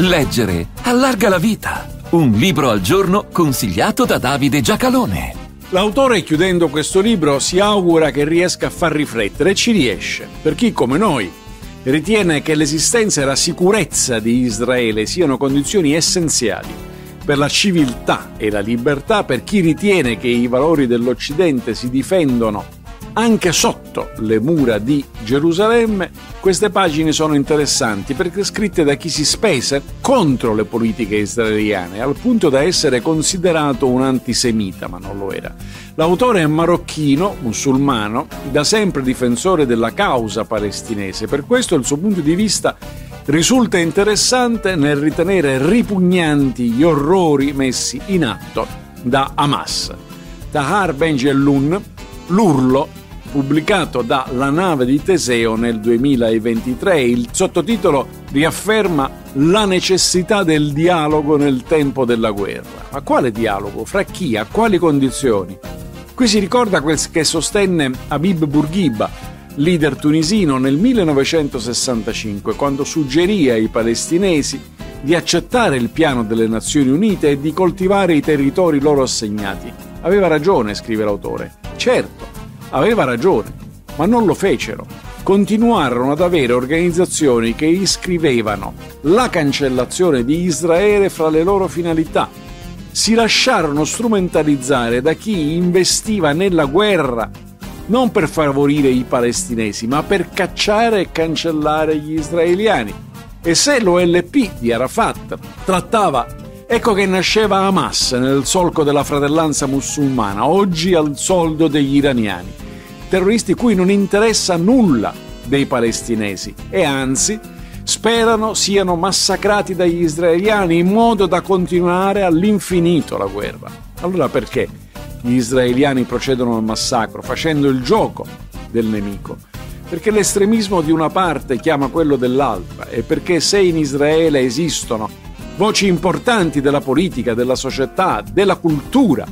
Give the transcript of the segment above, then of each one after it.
Leggere allarga la vita. Un libro al giorno consigliato da Davide Giacalone. L'autore, chiudendo questo libro, si augura che riesca a far riflettere e ci riesce. Per chi, come noi, ritiene che l'esistenza e la sicurezza di Israele siano condizioni essenziali per la civiltà e la libertà, per chi ritiene che i valori dell'Occidente si difendono anche sotto le mura di Gerusalemme, queste pagine sono interessanti perché scritte da chi si spese contro le politiche israeliane, al punto da essere considerato un antisemita, ma non lo era. L'autore è marocchino, musulmano, da sempre difensore della causa palestinese, per questo il suo punto di vista risulta interessante nel ritenere ripugnanti gli orrori messi in atto da Hamas. Tahar Ben Jellun, l'urlo pubblicato da La nave di Teseo nel 2023. Il sottotitolo riafferma la necessità del dialogo nel tempo della guerra. Ma quale dialogo? Fra chi? A quali condizioni? Qui si ricorda quel che sostenne Habib Bourguiba, leader tunisino, nel 1965, quando suggerì ai palestinesi di accettare il piano delle Nazioni Unite e di coltivare i territori loro assegnati. Aveva ragione, scrive l'autore. Certo, aveva ragione, ma non lo fecero. Continuarono ad avere organizzazioni che iscrivevano la cancellazione di Israele fra le loro finalità. Si lasciarono strumentalizzare da chi investiva nella guerra non per favorire i palestinesi, ma per cacciare e cancellare gli israeliani. E se l'OLP di Arafat trattava, ecco che nasceva Hamas nel solco della fratellanza musulmana, oggi al soldo degli iraniani. Terroristi cui non interessa nulla dei palestinesi e anzi sperano siano massacrati dagli israeliani in modo da continuare all'infinito la guerra. Allora perché gli israeliani procedono al massacro facendo il gioco del nemico? Perché l'estremismo di una parte chiama quello dell'altra e perché se in Israele esistono voci importanti della politica, della società, della cultura,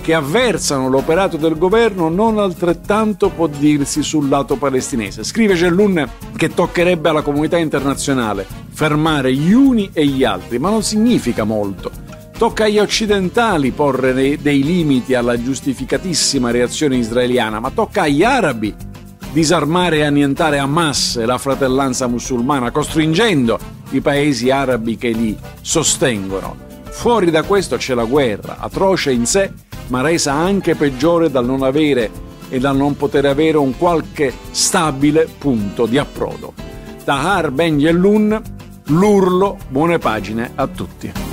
che avversano l'operato del governo non altrettanto può dirsi sul lato palestinese. Scrive Cellun che toccherebbe alla comunità internazionale fermare gli uni e gli altri, ma non significa molto. Tocca agli occidentali porre dei limiti alla giustificatissima reazione israeliana, ma tocca agli arabi disarmare e annientare Hamas e la fratellanza musulmana, costringendo i paesi arabi che li sostengono. Fuori da questo c'è la guerra, atroce in sé ma resa anche peggiore dal non avere e dal non poter avere un qualche stabile punto di approdo. Tahar Ben Yellun, l'urlo, buone pagine a tutti.